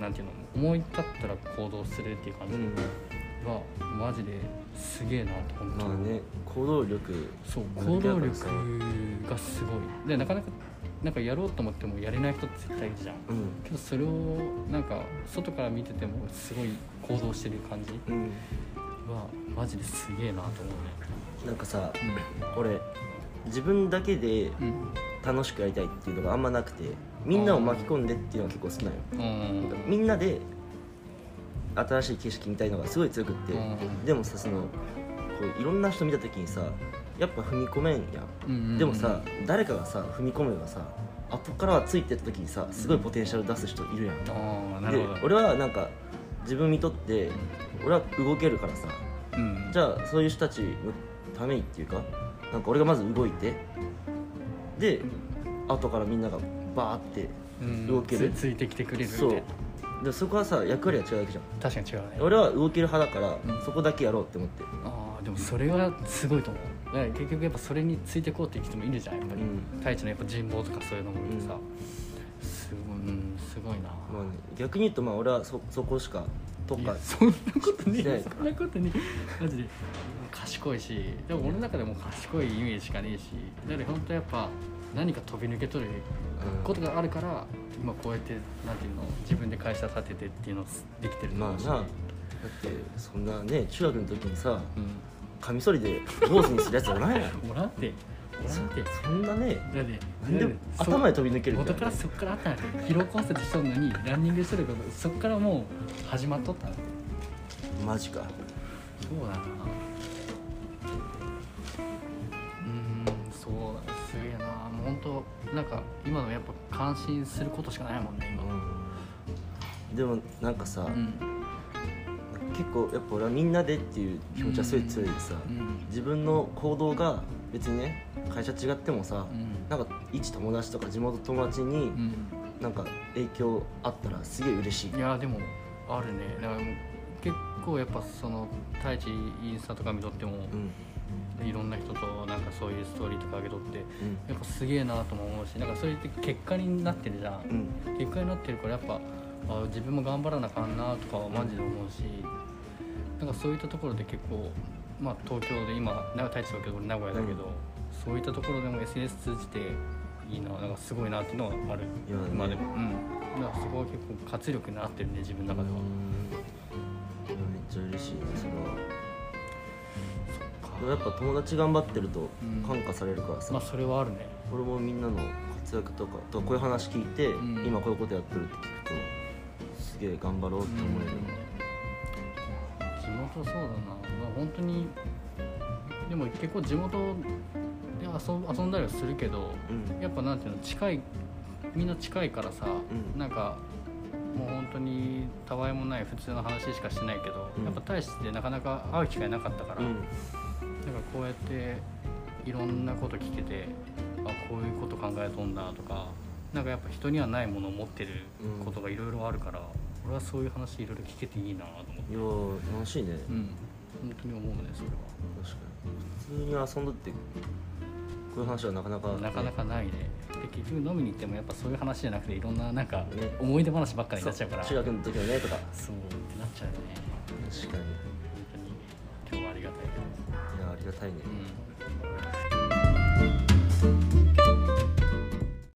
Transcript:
なんていうの思い立ったら行動するっていう感じ。うん。は、マジですげえなと思って、まあね行動力そうまあ行動力がすごい。でなかなかなんかやろうと思ってもやれない人って絶対いるじゃん。うん。けどそれをなんか外から見ててもすごい行動してる感じうん。はマジですげえなと思なんかさうね俺自分だけでうん。楽しくやりたいっていうのがあんまなくてみんなを巻き込んでっていうのが結構好きなのようん。みんなで新しい景色見たいのがすごい強くってうん。でもさそのこういろんな人見た時にさやっぱ踏み込めんやん。うんうんうん。でもさ誰かがさ踏み込めばさ後からはついてった時にさすごいポテンシャル出す人いるやん。でああなるほど。俺はなんか自分見とって俺は動けるからさうん。じゃあそういう人たちのためにっていうかなんか俺がまず動いてで後からみんながバーってうん。動ける。つついてきてくれるみたでそこはさ役割が違うわけじゃん確かに違うね。俺は動ける派だから、うん。そこだけやろうって思ってああでもそれはすごいと思う。だから結局やっぱそれについてこうっていう人もいるじゃんやっぱり、うん。太一のやっぱ人望とかそういうのもいてさ、すごい、うん、すごいな、まあね、逆に言うとまあ俺はそそこしか特化いやそんなことねえそんなことねえマジで。賢いしでも俺の中でも賢いイメージしかねえし。だから本当やっぱ何か飛び抜けとるうんことがあるから今こうやってなんていうの自分で会社立ててっていうのできてるとまあ思うし。な。だってそんなね中学の時にさうん。カミソリで坊主にするやつおらんやん。もらってってそんなね。だってなんで頭で飛び抜ける元からそっからあったの疲労骨折しとんのにランニングしてることそっからもう始まっとったの。マジか。そうだな。うんそうだすげえな。もう本当なんか今のやっぱ感心することしかないもんね今。うん。でもなんかさ、うん。結構やっぱ俺はみんなでっていう気持ちはすごい強いでさ、うん。自分の行動が別にね会社違ってもさ、うん。なんか一友達とか地元友達にうん。なんか影響あったらすげえ嬉しい、いやでもあるね。だからもう結構やっぱその太一インスタとか見とっても、うん。いろんな人となんかそういうストーリーとか上げとってうん。やっぱすげえなとも思うしなんかそれって結果になってるじゃん、うん。結果になってるからやっぱあ自分も頑張らなあかんなとかはマジで思うしなんかそういったところで結構まあ東京で今長太一だけど俺名古屋だけど、そういったところでも SNS 通じていいななんかすごいなっていうのはある。いやね。今でも。うん。だからそこは結構活力になってるね自分の中では、めっちゃ嬉しいねそれは。やっぱ友達頑張ってるとうん。感化されるからさ、まあそれはあるね。俺もみんなの活躍とかとこういう話聞いて、うん。今こういうことやってるって聞くとすげえ頑張ろうって思える、地元そうだな、まあ、本当にでも結構地元で遊遊んだりはするけどうん。やっぱなんていうの近いみんな近いからさ、うん。なんかもう本当にたわいもない普通の話しかしてないけど、うん。やっぱ大してなかなか会う機会なかったから、うん。なんかこうやっていろんなこと聞けてあこういうこと考えとんだとかなんかやっぱ人にはないものを持ってることがいろいろあるから、俺はそういう話いろいろ聞けていいなと思って。いや楽しいね、うん、本当に思うねそれ確かに。普通に遊んどってこういう話はなかなか、はなかなかないね。で結局飲みに行ってもやっぱそういう話じゃなくていろんななんかね。思い出話ばっかりになっちゃうから。中学の時のねとか。そうってなっちゃうよね。確かに。本当に。今日はありがたいけいやありがたいね、ど